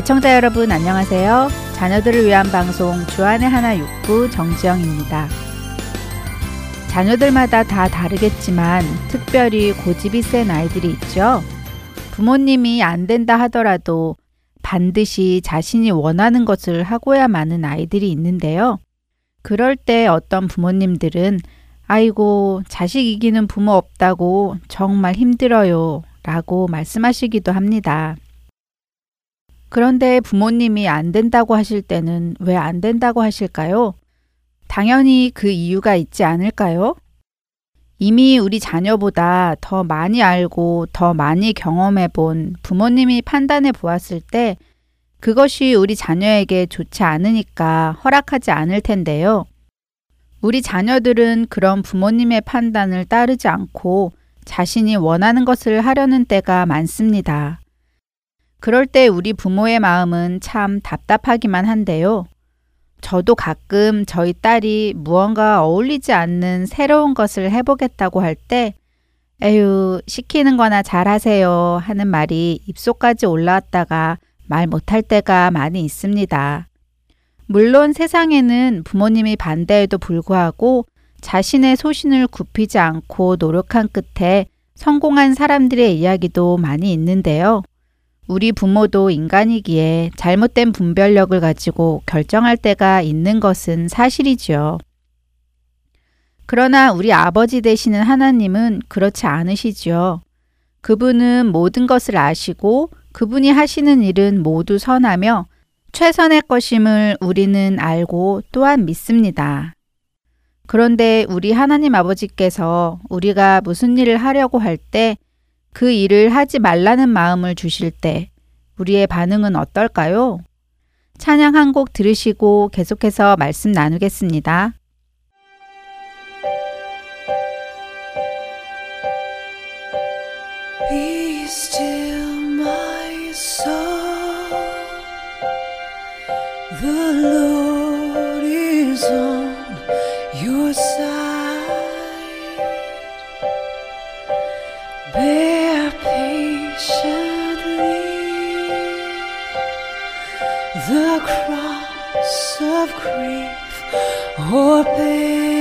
애청자 여러분 안녕하세요. 자녀들을 위한 방송 주안의 하나 육부 정지영입니다. 자녀들마다 다 다르겠지만 특별히 고집이 센 아이들이 있죠. 부모님이 안 된다 하더라도 반드시 자신이 원하는 것을 하고야 마는 아이들이 있는데요. 그럴 때 어떤 부모님들은 아이고, 자식 이기는 부모 없다고 정말 힘들어요. 라고 말씀하시기도 합니다. 그런데 부모님이 안 된다고 하실 때는 왜 안 된다고 하실까요? 당연히 그 이유가 있지 않을까요? 이미 우리 자녀보다 더 많이 알고 더 많이 경험해 본 부모님이 판단해 보았을 때 그것이 우리 자녀에게 좋지 않으니까 허락하지 않을 텐데요. 우리 자녀들은 그런 부모님의 판단을 따르지 않고 자신이 원하는 것을 하려는 때가 많습니다. 그럴 때 우리 부모의 마음은 참 답답하기만 한데요. 저도 가끔 저희 딸이 무언가 어울리지 않는 새로운 것을 해보겠다고 할 때, 에휴, 시키는 거나 잘하세요 하는 말이 입속까지 올라왔다가 말 못할 때가 많이 있습니다. 물론 세상에는 부모님이 반대에도 불구하고 자신의 소신을 굽히지 않고 노력한 끝에 성공한 사람들의 이야기도 많이 있는데요. 우리 부모도 인간이기에 잘못된 분별력을 가지고 결정할 때가 있는 것은 사실이지요. 그러나 우리 아버지 되시는 하나님은 그렇지 않으시지요. 그분은 모든 것을 아시고 그분이 하시는 일은 모두 선하며 최선의 것임을 우리는 알고 또한 믿습니다. 그런데 우리 하나님 아버지께서 우리가 무슨 일을 하려고 할 때 그 일을 하지 말라는 마음을 주실 때 우리의 반응은 어떨까요? 찬양 한 곡 들으시고 계속해서 말씀 나누겠습니다. Of grief or pain.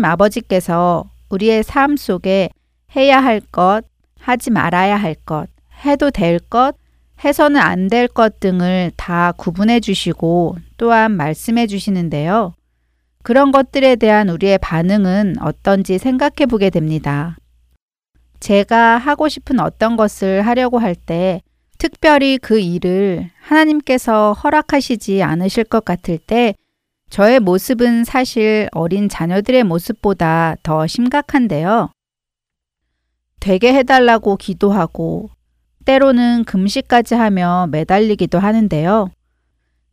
하나님 아버지께서 우리의 삶 속에 해야 할 것, 하지 말아야 할 것, 해도 될 것, 해서는 안 될 것 등을 다 구분해 주시고 또한 말씀해 주시는데요. 그런 것들에 대한 우리의 반응은 어떤지 생각해 보게 됩니다. 제가 하고 싶은 어떤 것을 하려고 할 때 특별히 그 일을 하나님께서 허락하시지 않으실 것 같을 때 저의 모습은 사실 어린 자녀들의 모습보다 더 심각한데요. 되게 해달라고 기도하고 때로는 금식까지 하며 매달리기도 하는데요.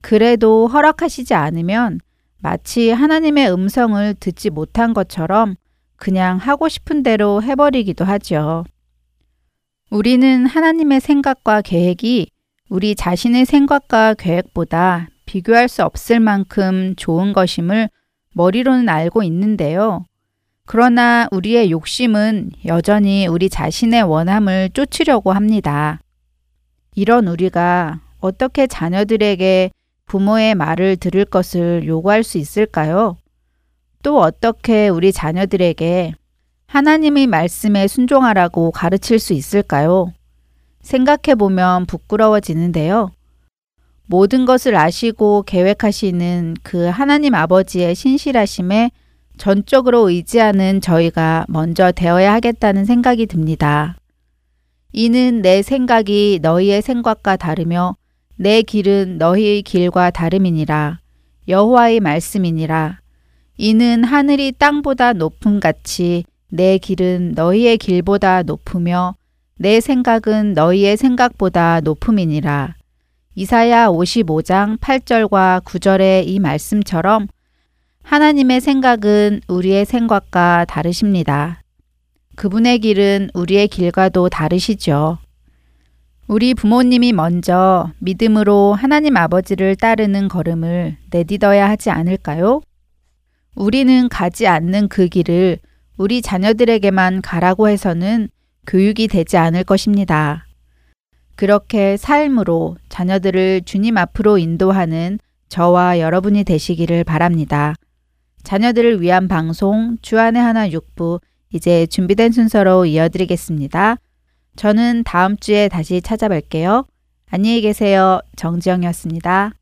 그래도 허락하시지 않으면 마치 하나님의 음성을 듣지 못한 것처럼 그냥 하고 싶은 대로 해버리기도 하죠. 우리는 하나님의 생각과 계획이 우리 자신의 생각과 계획보다 비교할 수 없을 만큼 좋은 것임을 머리로는 알고 있는데요. 그러나 우리의 욕심은 여전히 우리 자신의 원함을 쫓으려고 합니다. 이런 우리가 어떻게 자녀들에게 부모의 말을 들을 것을 요구할 수 있을까요? 또 어떻게 우리 자녀들에게 하나님의 말씀에 순종하라고 가르칠 수 있을까요? 생각해 보면 부끄러워지는데요. 모든 것을 아시고 계획하시는 그 하나님 아버지의 신실하심에 전적으로 의지하는 저희가 먼저 되어야 하겠다는 생각이 듭니다. 이는 내 생각이 너희의 생각과 다르며 내 길은 너희의 길과 다름이니라. 여호와의 말씀이니라. 이는 하늘이 땅보다 높음 같이 내 길은 너희의 길보다 높으며 내 생각은 너희의 생각보다 높음이니라. 이사야 55장 8절과 9절의 이 말씀처럼 하나님의 생각은 우리의 생각과 다르십니다. 그분의 길은 우리의 길과도 다르시죠. 우리 부모님이 먼저 믿음으로 하나님 아버지를 따르는 걸음을 내딛어야 하지 않을까요? 우리는 가지 않는 그 길을 우리 자녀들에게만 가라고 해서는 교육이 되지 않을 것입니다. 그렇게 삶으로 자녀들을 주님 앞으로 인도하는 저와 여러분이 되시기를 바랍니다. 자녀들을 위한 방송 주안의 하나 육부 이제 준비된 순서로 이어드리겠습니다. 저는 다음 주에 다시 찾아뵐게요. 안녕히 계세요. 정지영이었습니다.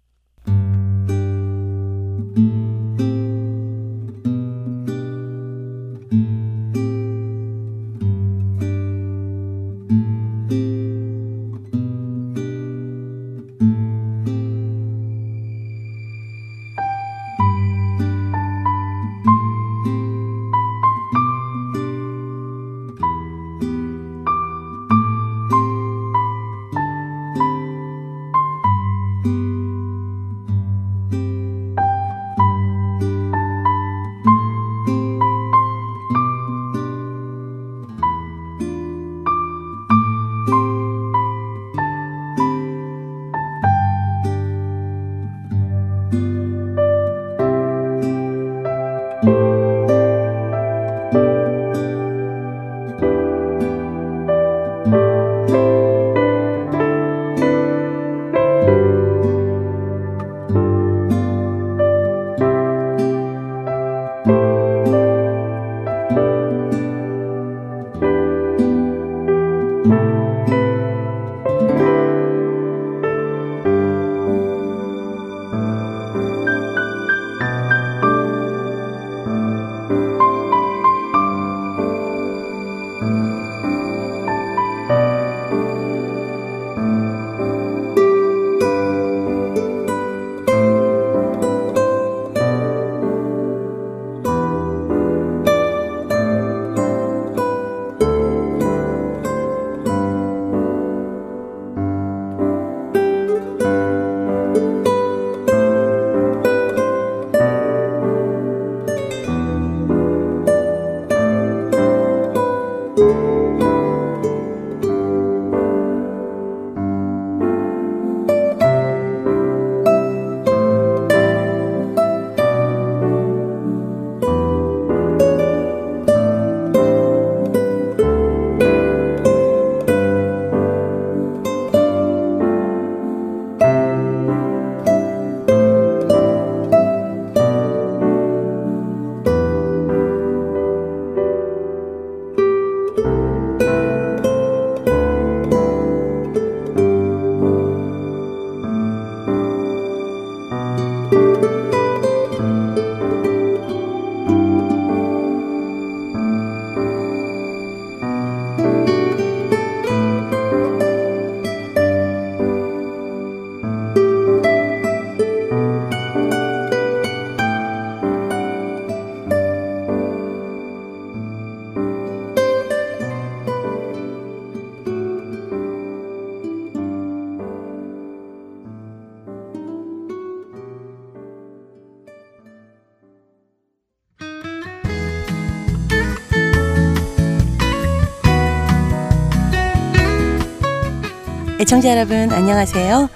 애청자 여러분 안녕하세요.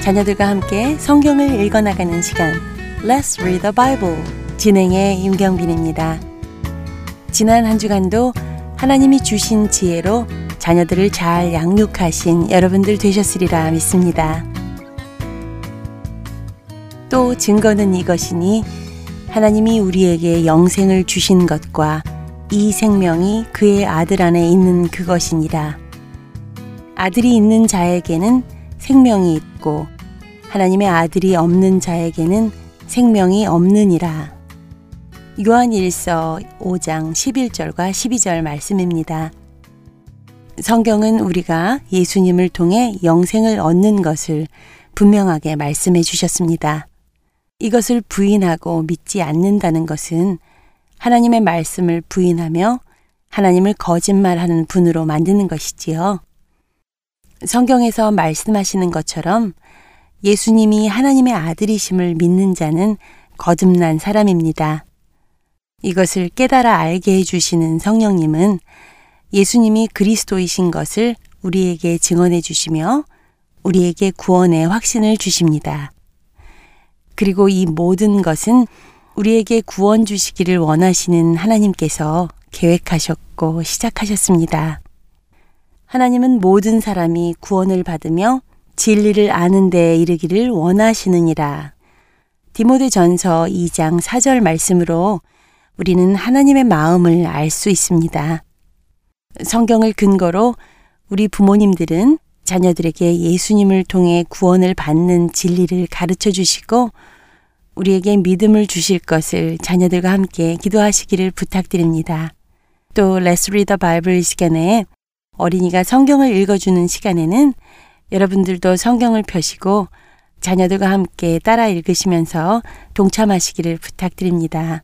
자녀들과 함께 성경을 읽어나가는 시간 Let's Read the Bible 진행의 임경빈입니다. 지난 한 주간도 하나님이 주신 지혜로 자녀들을 잘 양육하신 여러분들 되셨으리라 믿습니다. 또 증거는 이것이니 하나님이 우리에게 영생을 주신 것과 이 생명이 그의 아들 안에 있는 그것이니라. 아들이 있는 자에게는 생명이 있고 하나님의 아들이 없는 자에게는 생명이 없느니라. 요한 1서 5장 11절과 12절 말씀입니다. 성경은 우리가 예수님을 통해 영생을 얻는 것을 분명하게 말씀해 주셨습니다. 이것을 부인하고 믿지 않는다는 것은 하나님의 말씀을 부인하며 하나님을 거짓말하는 분으로 만드는 것이지요. 성경에서 말씀하시는 것처럼 예수님이 하나님의 아들이심을 믿는 자는 거듭난 사람입니다. 이것을 깨달아 알게 해주시는 성령님은 예수님이 그리스도이신 것을 우리에게 증언해 주시며 우리에게 구원의 확신을 주십니다. 그리고 이 모든 것은 우리에게 구원 주시기를 원하시는 하나님께서 계획하셨고 시작하셨습니다. 하나님은 모든 사람이 구원을 받으며 진리를 아는 데에 이르기를 원하시느니라. 디모데 전서 2장 4절 말씀으로 우리는 하나님의 마음을 알 수 있습니다. 성경을 근거로 우리 부모님들은 자녀들에게 예수님을 통해 구원을 받는 진리를 가르쳐 주시고 우리에게 믿음을 주실 것을 자녀들과 함께 기도하시기를 부탁드립니다. 또 Let's Read the Bible 시간에 어린이가 성경을 읽어주는 시간에는 여러분들도 성경을 펴시고 자녀들과 함께 따라 읽으시면서 동참하시기를 부탁드립니다.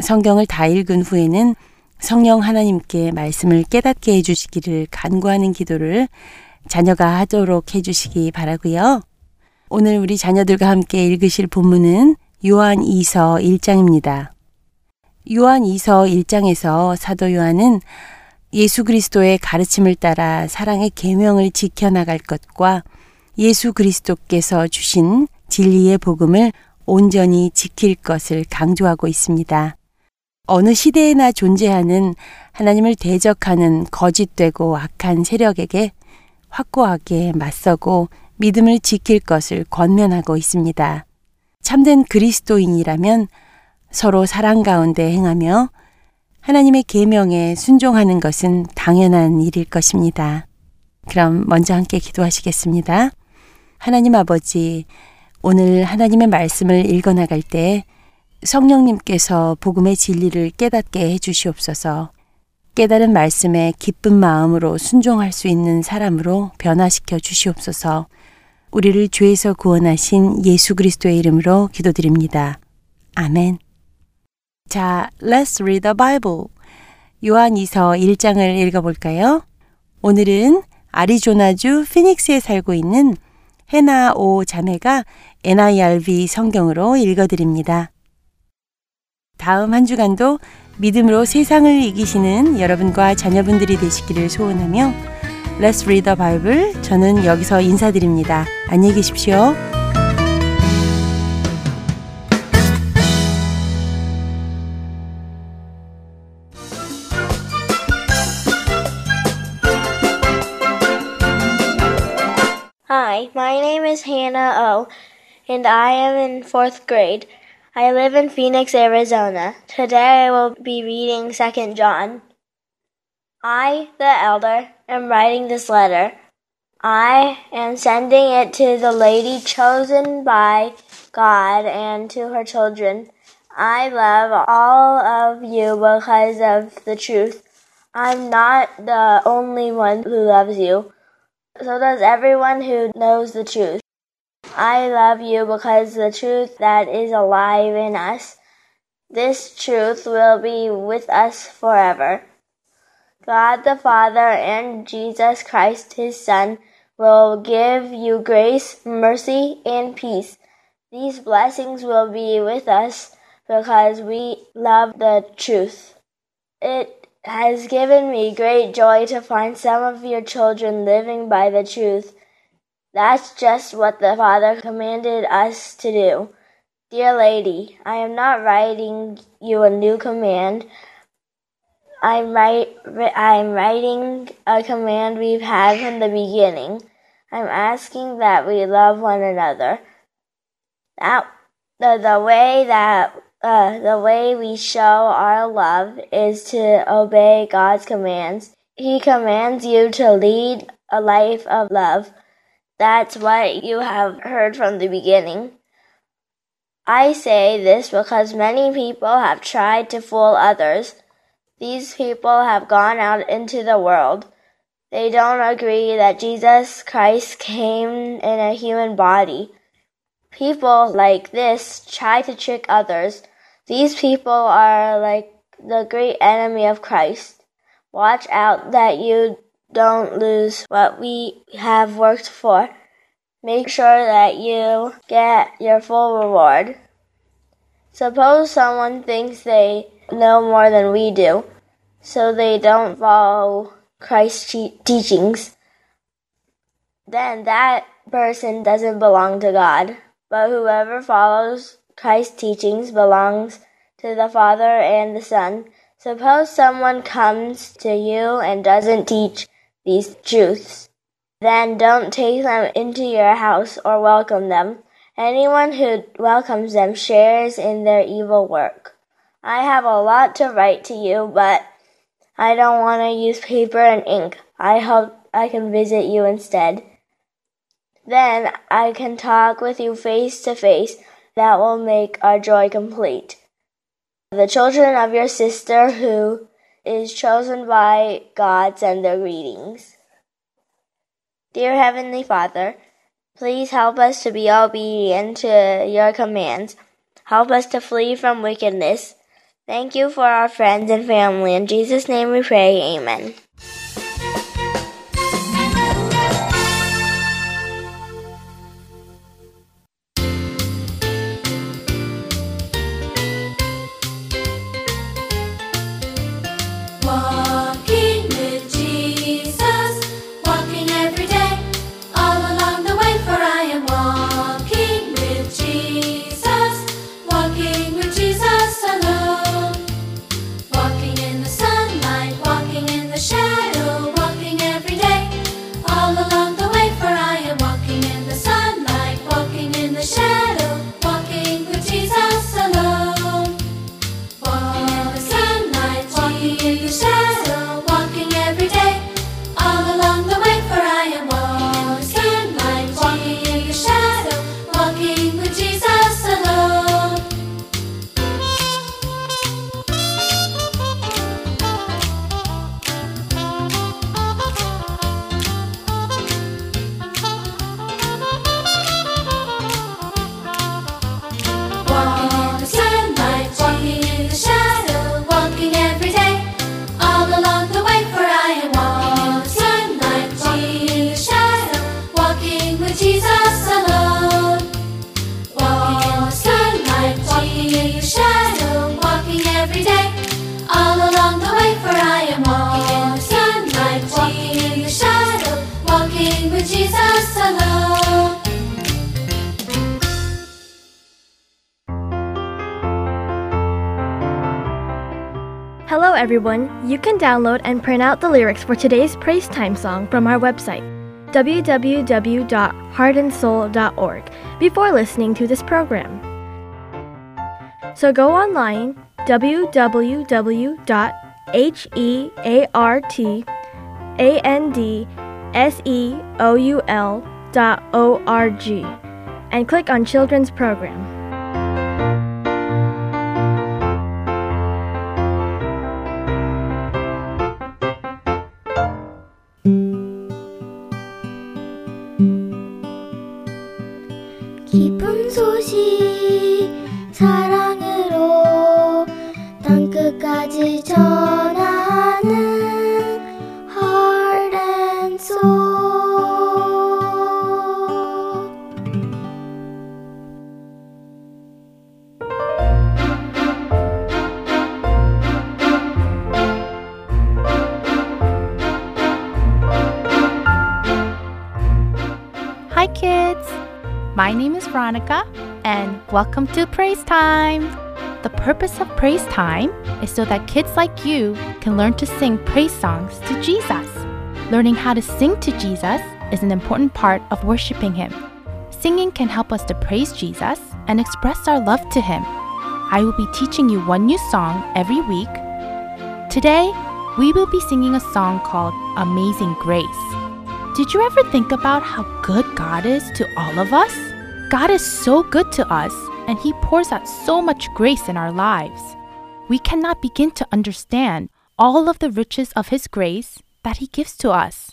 성경을 다 읽은 후에는 성령 하나님께 말씀을 깨닫게 해주시기를 간구하는 기도를 자녀가 하도록 해주시기 바라고요. 오늘 우리 자녀들과 함께 읽으실 본문은 요한 2서 1장입니다. 요한 2서 1장에서 사도 요한은 예수 그리스도의 가르침을 따라 사랑의 계명을 지켜나갈 것과 예수 그리스도께서 주신 진리의 복음을 온전히 지킬 것을 강조하고 있습니다. 어느 시대에나 존재하는 하나님을 대적하는 거짓되고 악한 세력에게 확고하게 맞서고 믿음을 지킬 것을 권면하고 있습니다. 참된 그리스도인이라면 서로 사랑 가운데 행하며 하나님의 계명에 순종하는 것은 당연한 일일 것입니다. 그럼 먼저 함께 기도하시겠습니다. 하나님 아버지, 오늘 하나님의 말씀을 읽어 나갈 때 성령님께서 복음의 진리를 깨닫게 해 주시옵소서. 깨달은 말씀에 기쁜 마음으로 순종할 수 있는 사람으로 변화시켜 주시옵소서. 우리를 죄에서 구원하신 예수 그리스도의 이름으로 기도드립니다. 아멘. 자, let's read the Bible. 요한 2서 1장을 읽어볼까요? 오늘은 아리조나주 피닉스에 살고 있는 해나 오 자매가 NIRV 성경으로 읽어드립니다. 다음 한 주간도 믿음으로 세상을 이기시는 여러분과 자녀분들이 되시기를 소원하며 Let's Read the Bible 저는 여기서 인사드립니다. 안녕히 계십시오. My name is Hannah O, and I am in fourth grade. I live in Phoenix, Arizona. Today I will be reading 2 John. I, the elder, am writing this letter. I am sending it to the lady chosen by God and to her children. I love all of you because of the truth. I'm not the only one who loves you. So does everyone who knows the truth. I love you because the truth that is alive in us. This truth will be with us forever. God the Father and Jesus Christ his Son will give you grace, mercy, and peace. These blessings will be with us because we love the truth. It has given me great joy to find some of your children living by the truth. That's just what the Father commanded us to do. Dear lady, I am not writing you a new command. I'm write, I'm writing a command we've had from the beginning. I'm asking that we love one another. That the, the way that uh, the way we show our love is to obey God's commands. He commands you to lead a life of love. That's what you have heard from the beginning. I say this because many people have tried to fool others. These people have gone out into the world. They don't agree that Jesus Christ came in a human body. People like this try to trick others. These people are like the great enemy of Christ. Watch out that you don't lose what we have worked for. Make sure that you get your full reward. Suppose someone thinks they know more than we do, so they don't follow Christ's teachings. Then that person doesn't belong to God. But whoever follows Christ's teachings belongs to the Father and the Son. Suppose someone comes to you and doesn't teach these truths. Then don't take them into your house or welcome them. Anyone who welcomes them shares in their evil work. I have a lot to write to you, but I don't want to use paper and ink. I hope I can visit you instead. Then I can talk with you face to face. That will make our joy complete. The children of your sister who is chosen by God send their greetings. Dear Heavenly Father, please help us to be obedient to your commands. Help us to flee from wickedness. Thank you for our friends and family. In Jesus' name we pray. Amen. Everyone. You can download and print out the lyrics for today's Praise Time song from our website, www.heartandsoul.org, before listening to this program. So go online, www.heartandseoul.org, and click on Children's Program. My name is Veronica, and welcome to Praise Time. The purpose of Praise Time is so that kids like you can learn to sing praise songs to Jesus. Learning how to sing to Jesus is an important part of worshiping Him. Singing can help us to praise Jesus and express our love to Him. I will be teaching you one new song every week. Today, we will be singing a song called Amazing Grace. Did you ever think about how good God is to all of us? God is so good to us, and He pours out so much grace in our lives. We cannot begin to understand all of the riches of His grace that He gives to us.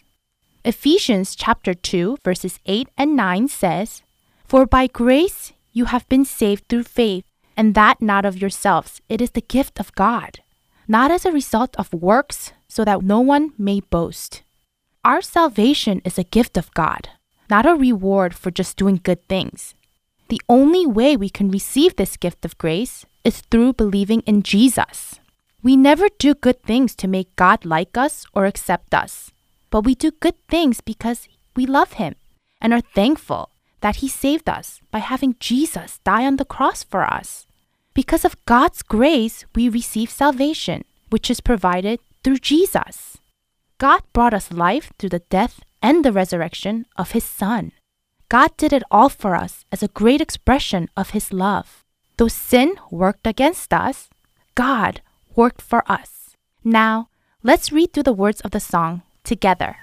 Ephesians chapter 2 verses 8 and 9 says, For by grace you have been saved through faith, and that not of yourselves, it is the gift of God, not as a result of works, so that no one may boast. Our salvation is a gift of God, not a reward for just doing good things. The only way we can receive this gift of grace is through believing in Jesus. We never do good things to make God like us or accept us, but we do good things because we love Him and are thankful that He saved us by having Jesus die on the cross for us. Because of God's grace, we receive salvation, which is provided through Jesus. God brought us life through the death and the resurrection of His Son. God did it all for us as a great expression of His love. Though sin worked against us, God worked for us. Now, let's read through the words of the song together.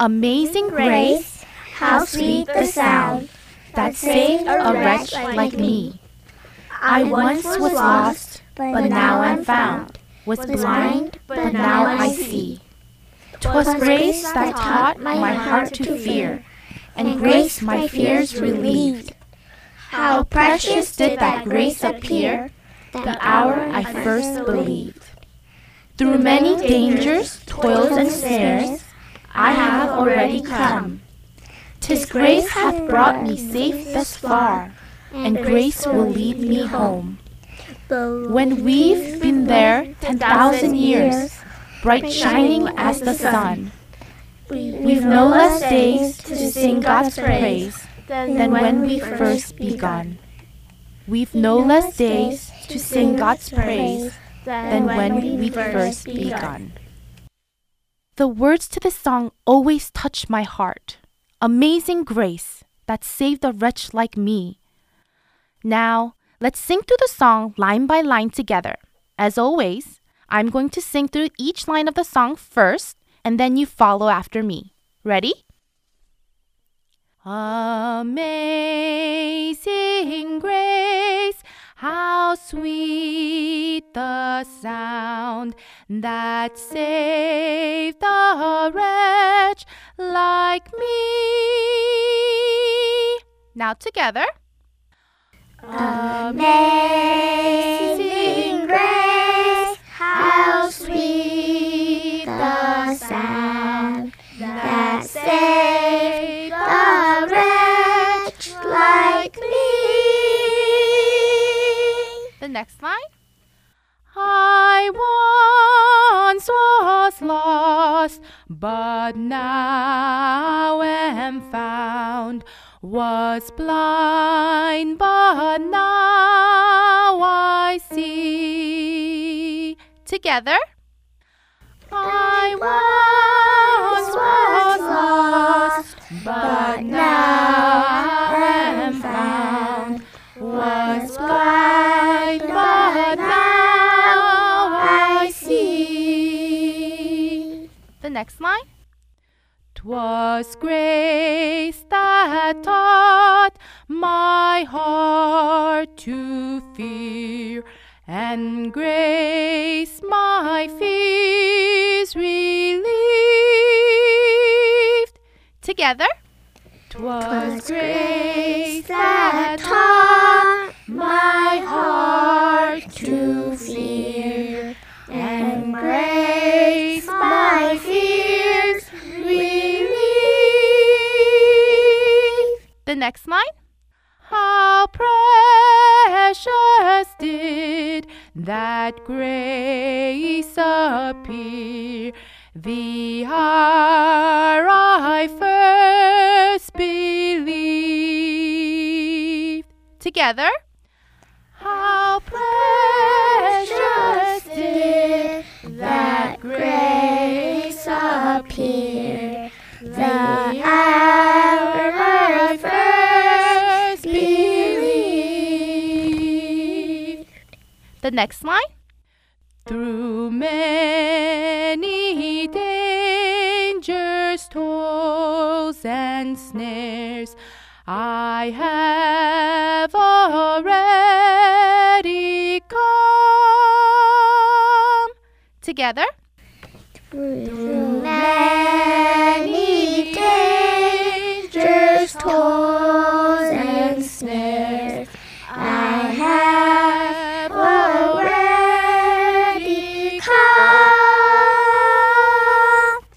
Amazing grace, how sweet the sound that saved a wretch like me. I once was lost, but now I'm found. Was blind, but now I see. 'Twas grace that taught my heart to fear, and grace my fears relieved. How precious did that grace appear the hour I first believed. Through many dangers, toils, and snares, I have already come. 'Tis grace hath brought me safe thus far, and grace will lead me home. When we've been there ten thousand years, bright shining as the sun, we've no less days to sing God's praise than when we first begun. We've no less days to sing God's praise than when we first begun. The words to this song always touch my heart. Amazing grace that saved a wretch like me. Now, let's sing through the song line by line together. As always, I'm going to sing through each line of the song first, and then you follow after me. Ready? Amazing grace, how sweet the sound that saved a wretch like me. Now together. Amazing that a wretch like me. The next line. I once was lost, but now am found. Was blind, but now I see. Together. I was lost, but now am found. Was blind, but now I see. The next line. 'Twas grace that taught my heart to fear, and grace my fears relieved. Together. 'Twas grace that taught my heart to fear, and grace my fears relieved. The next line. How precious did that grace appear the hour I first Together. How precious did that grace appear the hour I first believed. The next line. Through many dangers, toils, and snares, I have Together. Through many dangers, toils, and snares, I have already come.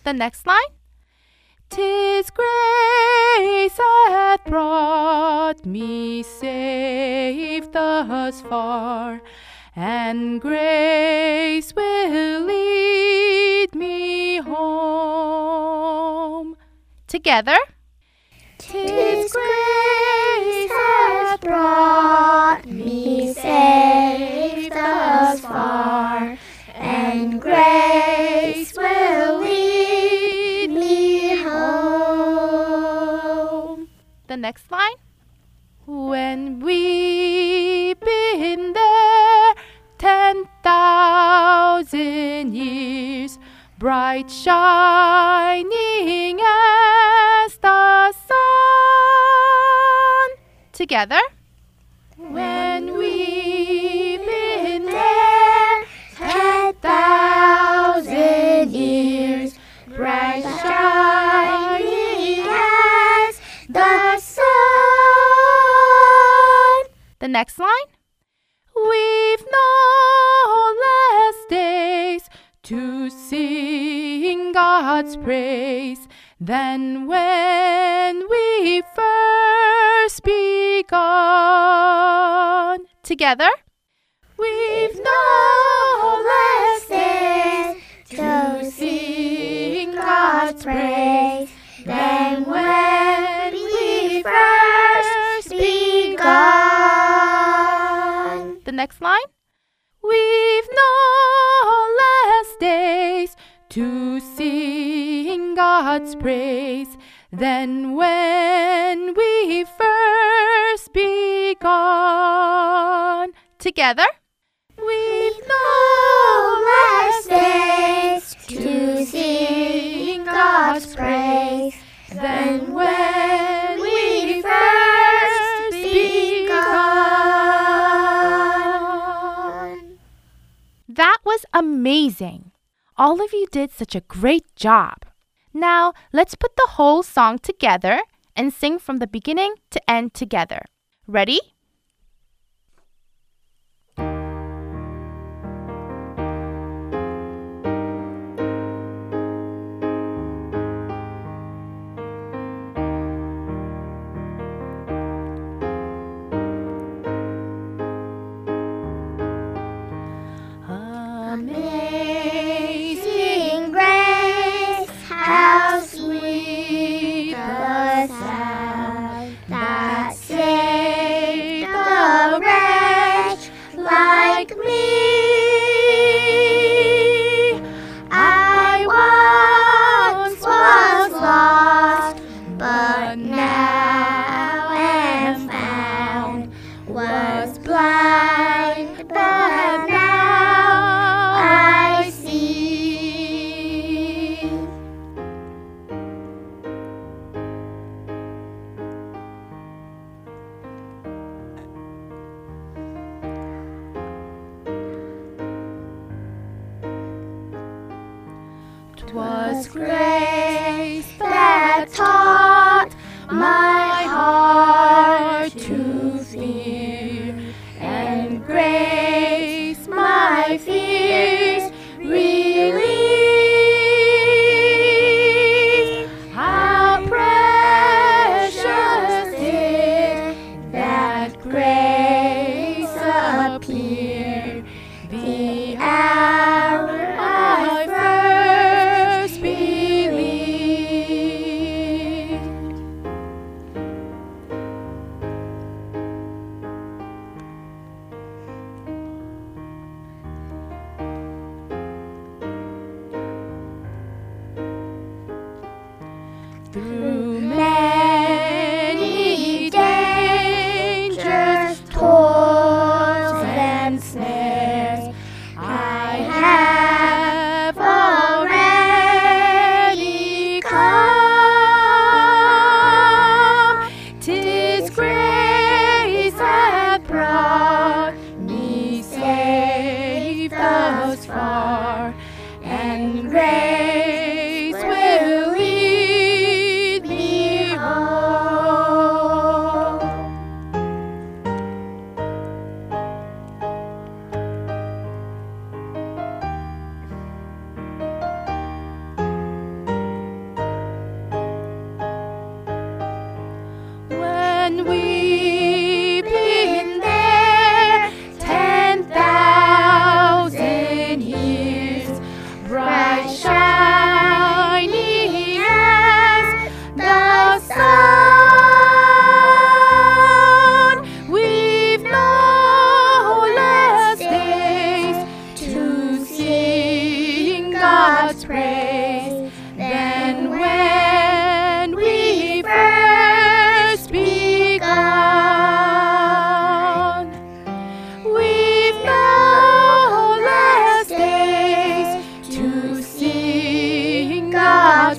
The next line. Tis grace hath brought me safe thus far, and grace will lead me home. Together. Tis grace hath brought me safe thus far, and grace will lead me home. The next line. When we've been there ten thousand years, bright shining as the sun. Together. When we've been there ten thousand years, bright shining as the sun. The next line. To sing God's praise than when we first begun. Together. We've no less days to sing God's praise than when we first begun. The next line. We've no to sing God's praise than when we first begun. Together. We've no less days to sing God's praise than when we first begun. That was amazing. All of you did such a great job. Now, let's put the whole song together and sing from the beginning to end together. Ready?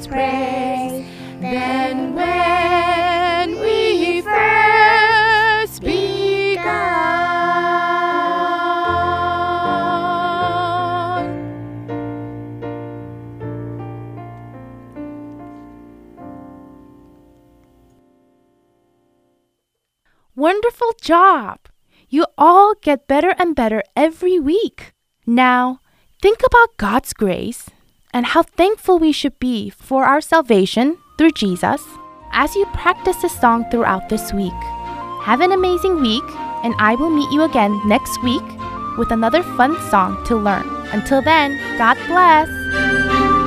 Praise. Then when we first begun. Wonderful job! You all get better and better every week. Now, think about God's grace and how thankful we should be for our salvation through Jesus as you practice this song throughout this week. Have an amazing week, and I will meet you again next week with another fun song to learn. Until then, God bless!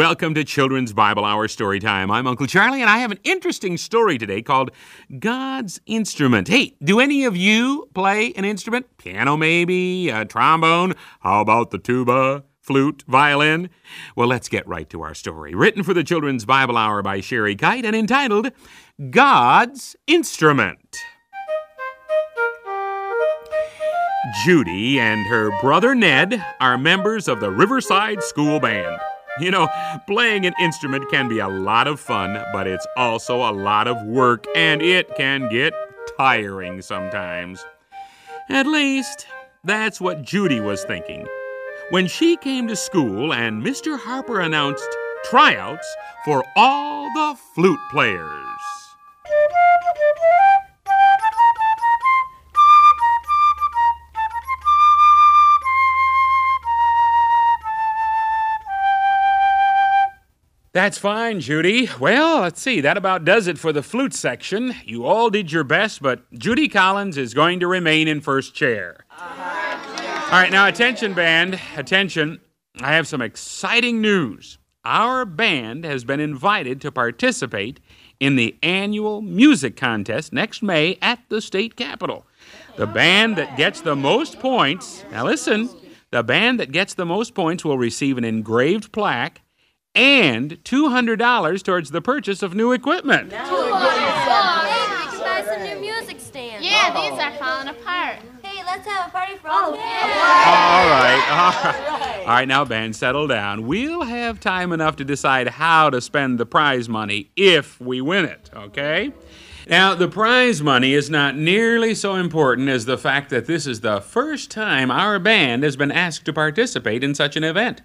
Welcome to Children's Bible Hour Story Time. I'm Uncle Charlie, and I have an interesting story today called God's Instrument. Hey, do any of you play an instrument? Piano, maybe? A trombone? How about the tuba? Flute, violin? Well, let's get right to our story. Written for the Children's Bible Hour by Sherry Kite and entitled God's Instrument. Judy and her brother Ned are members of the Riverside School Band. You know, playing an instrument can be a lot of fun, but it's also a lot of work, and it can get tiring sometimes. At least, that's what Judy was thinking. When she came to school and Mr. Harper announced tryouts for all the flute players. That's fine, Judy. Well, let's see. That about does it for the flute section. You all did your best, but Judy Collins is going to remain in first chair. All right, now attention, band. Attention. I have some exciting news. Our band has been invited to participate in the annual music contest next May at the state capitol. The band that gets the most points, now listen, the band that gets the most points will receive an engraved plaque and $200 towards the purchase of new equipment. Hey, we can buy some new music stands. Yeah, these are falling apart. Hey, let's have a party for all oh, the All right, all right. All right, now, band, settle down. We'll have time enough to decide how to spend the prize money if we win it, okay? Now, the prize money is not nearly so important as the fact that this is the first time our band has been asked to participate in such an event.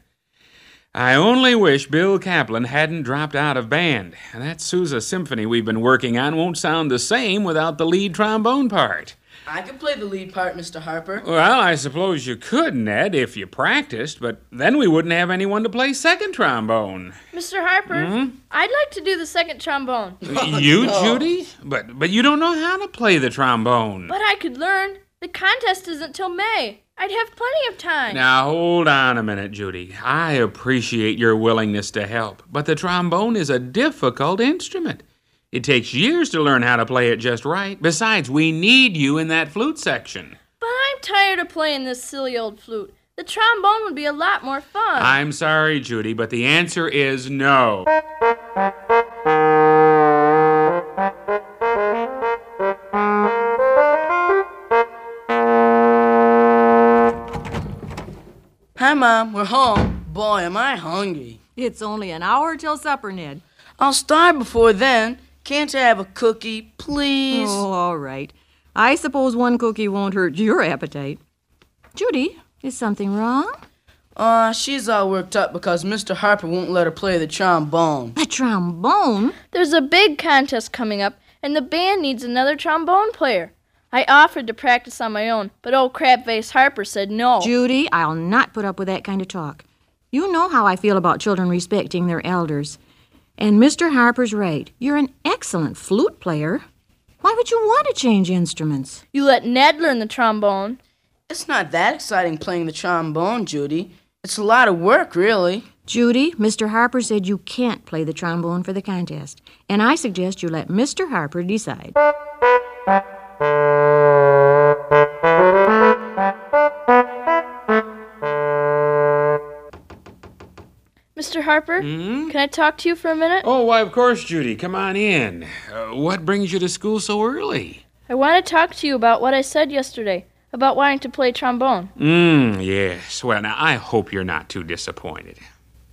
I only wish Bill Kaplan hadn't dropped out of band. That Sousa symphony we've been working on won't sound the same without the lead trombone part. I could play the lead part, Mr. Harper. Well, I suppose you could, Ned, if you practiced, but then we wouldn't have anyone to play second trombone. Mr. Harper, Hmm? I'd like to do the second trombone. you, Judy? But but you don't know how to play the trombone. But I could learn. The contest isn't till May. I'd have plenty of time. Now hold on a minute, Judy. I appreciate your willingness to help, but the trombone is a difficult instrument. It takes years to learn how to play it just right. Besides, we need you in that flute section. But I'm tired of playing this silly old flute. The trombone would be a lot more fun. I'm sorry, Judy, but the answer is no. Mom. We're home. Boy, am I hungry. It's only an hour till supper, Ned. I'll starve before then. Can't I have a cookie, please? Oh, all right. I suppose one cookie won't hurt your appetite. Judy, is something wrong? Aw, she's all worked up because Mr. Harper won't let her play the trombone. The trombone? There's a big contest coming up, and the band needs another trombone player. I offered to practice on my own, but old crabface Harper said no. Judy, I'll not put up with that kind of talk. You know how I feel about children respecting their elders. And Mr. Harper's right. You're an excellent flute player. Why would you want to change instruments? You let Ned learn the trombone. It's not that exciting playing the trombone, Judy. It's a lot of work, really. Judy, Mr. Harper said you can't play the trombone for the contest, and I suggest you let Mr. Harper decide. Mr. Harper, Hmm? can I talk to you for a minute? Oh, why, of course, Judy. Come on in. Uh, what brings you to school so early? I want to talk to you about what I said yesterday about wanting to play trombone. Mmm, yes. Well, now, I hope you're not too disappointed.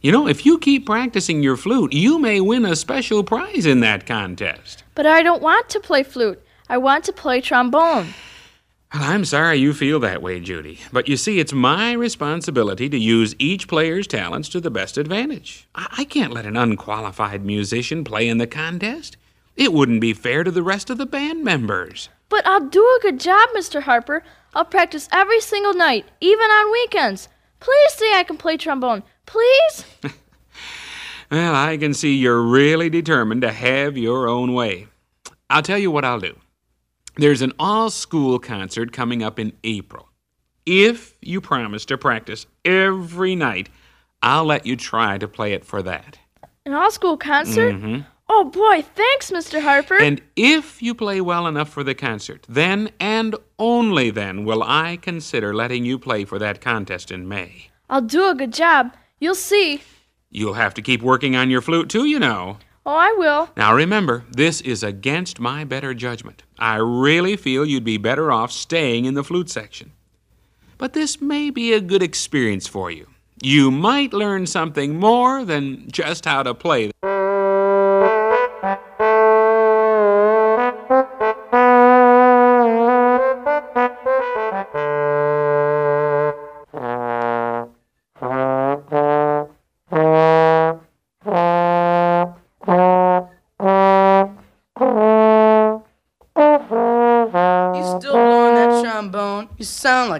You know, if you keep practicing your flute, you may win a special prize in that contest. But I don't want to play flute. I want to play trombone. Well, I'm sorry you feel that way, Judy. But you see, it's my responsibility to use each player's talents to the best advantage. I, I can't let an unqualified musician play in the contest. It wouldn't be fair to the rest of the band members. But I'll do a good job, Mr. Harper. I'll practice every single night, even on weekends. Please say I can play trombone. Please? Well, I can see you're really determined to have your own way. I'll tell you what I'll do. There's an all school concert coming up in April. If you promise to practice every night, I'll let you try to play it for that. An all school concert? Mhm. Oh boy, thanks, Mr. Harper. And if you play well enough for the concert, then and only then will I consider letting you play for that contest in May. I'll do a good job. You'll see. You'll have to keep working on your flute too, you know. Oh, I will. Now remember, this is against my better judgment. I really feel you'd be better off staying in the flute section. but this may be a good experience for you. You might learn something more than just how to play.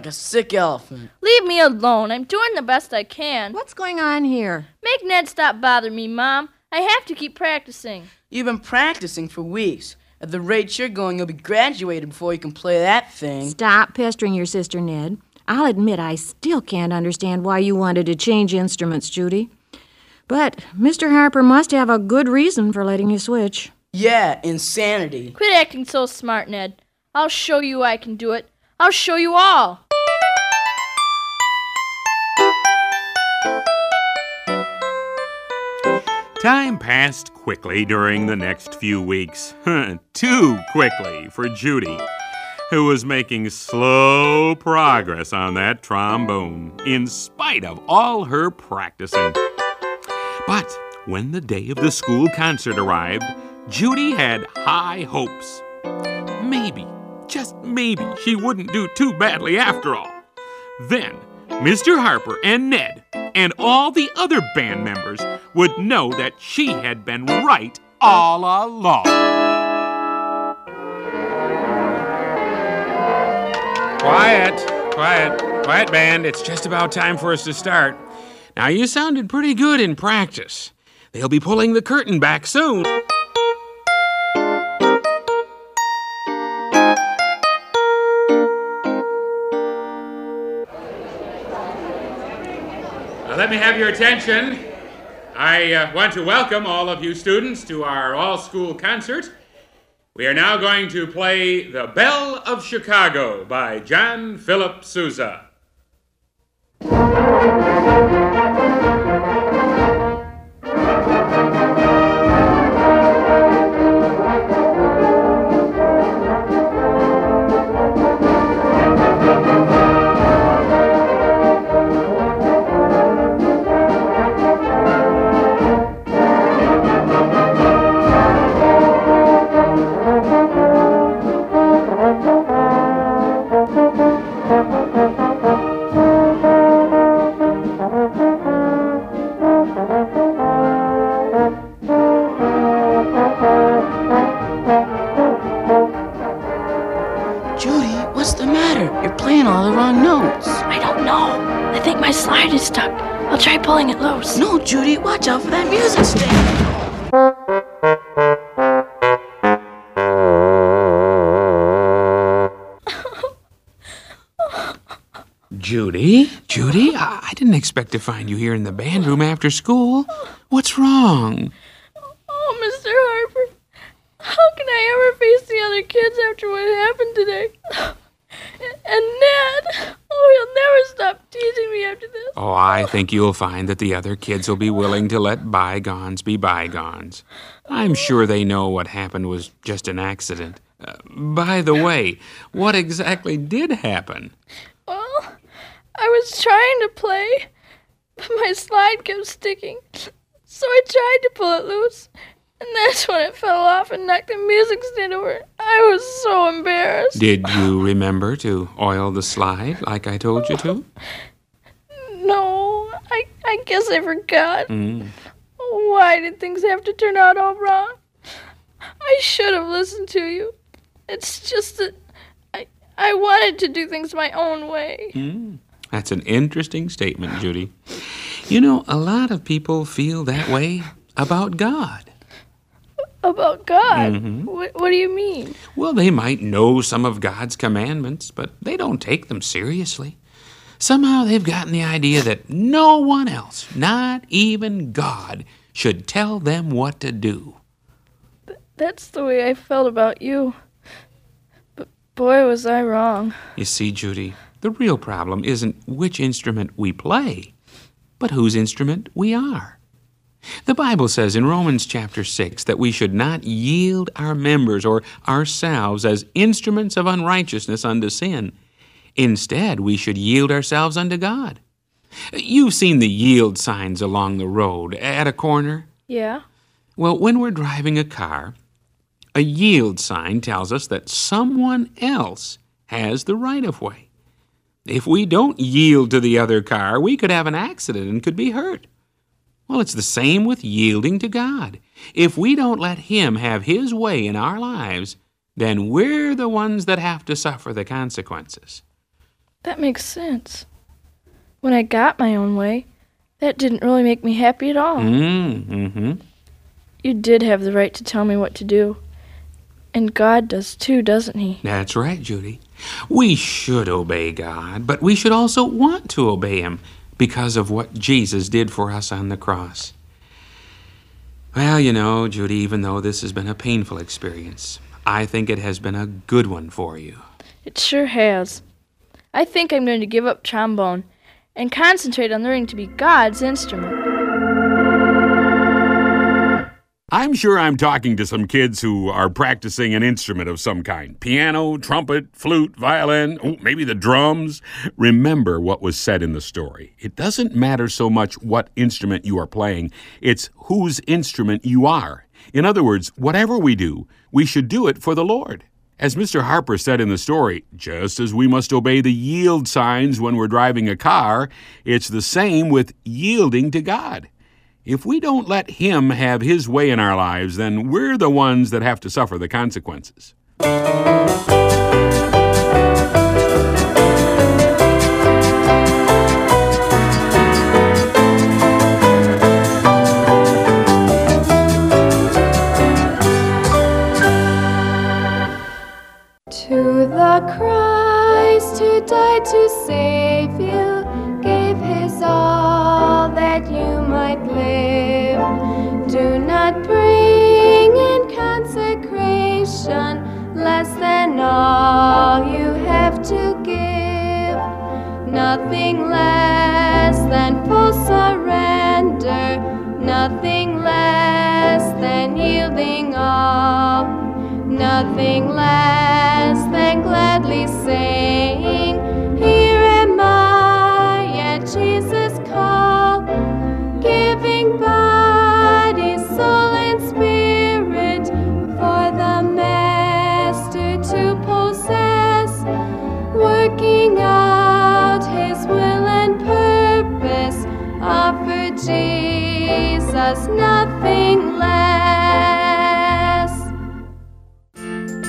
Like a sick elephant. Leave me alone. I'm doing the best I can. What's going on here? Make Ned stop bothering me, Mom. I have to keep practicing. You've been practicing for weeks. At the rate you're going, you'll be graduated before you can play that thing. Stop pestering your sister, Ned. I'll admit I still can't understand why you wanted to change instruments, Judy. But Mr. Harper must have a good reason for letting you switch. Yeah, insanity. Quit acting so smart, Ned. I'll show you I can do it. I'll show you all. Time passed quickly during the next few weeks. Too quickly for Judy, who was making slow progress on that trombone in spite of all her practicing. But when the day of the school concert arrived, Judy had high hopes. Maybe, just maybe, she wouldn't do too badly after all. Then, Mr. Harper and Ned and all the other band members would know that she had been right all along. Quiet, quiet, quiet, band. It's just about time for us to start. Now, you sounded pretty good in practice. They'll be pulling the curtain back soon. Me have your attention. I uh, want to welcome all of you students to our all school concert. We are now going to play The Belle of Chicago by John Philip Sousa. Stuck. I'll try pulling it loose. No, Judy, watch out for that music stand. Judy? Judy? I, I didn't expect to find you here in the band room after school. What's wrong? Oh, Mr. Harper. How can I ever face the other kids after what happened today? And Ned. Oh, he'll never stop teasing me after this. Oh, I think you'll find that the other kids will be willing to let bygones be bygones. I'm sure they know what happened was just an accident. Uh, by the way, what exactly did happen? Well, I was trying to play, but my slide kept sticking. So I tried to pull it loose, and that's when it fell off and knocked the music stand over. I was so embarrassed. Did you remember to oil the slide like I told you to? No, I, I guess I forgot. Mm. Why did things have to turn out all wrong? I should have listened to you. It's just that I, I wanted to do things my own way. Mm. That's an interesting statement, Judy. You know, a lot of people feel that way about God. About God? Mhm. What, what do you mean? Well, they might know some of God's commandments, but they don't take them seriously. Somehow they've gotten the idea that no one else, not even God, should tell them what to do. That's the way I felt about you. But boy, was I wrong. You see, Judy, the real problem isn't which instrument we play, but whose instrument we are. The Bible says in Romans chapter 6 that we should not yield our members or ourselves as instruments of unrighteousness unto sin. Instead, we should yield ourselves unto God. You've seen the yield signs along the road at a corner. Yeah. Well, when we're driving a car, a yield sign tells us that someone else has the right of way. If we don't yield to the other car, we could have an accident and could be hurt. Well, it's the same with yielding to God. If we don't let Him have His way in our lives, then we're the ones that have to suffer the consequences. That makes sense. When I got my own way, that didn't really make me happy at all. Mm-hmm. You did have the right to tell me what to do. And God does too, doesn't He? That's right, Judy. We should obey God, but we should also want to obey Him because of what Jesus did for us on the cross. Well, you know, Judy, even though this has been a painful experience, I think it has been a good one for you. It sure has. I think I'm going to give up trombone and concentrate on learning to be God's instrument. I'm sure I'm talking to some kids who are practicing an instrument of some kind piano, trumpet, flute, violin, oh, maybe the drums. Remember what was said in the story. It doesn't matter so much what instrument you are playing, it's whose instrument you are. In other words, whatever we do, we should do it for the Lord. As Mr. Harper said in the story, just as we must obey the yield signs when we're driving a car, it's the same with yielding to God. If we don't let Him have His way in our lives, then we're the ones that have to suffer the consequences. Christ who died to save you, gave his all that you might live. Do not bring in consecration less than all you have to give. Nothing less than full surrender, nothing less than yielding all. Nothing less than gladly saying, Here am I at Jesus' call, giving body, soul, and spirit for the Master to possess, working out His will and purpose. Offer Jesus nothing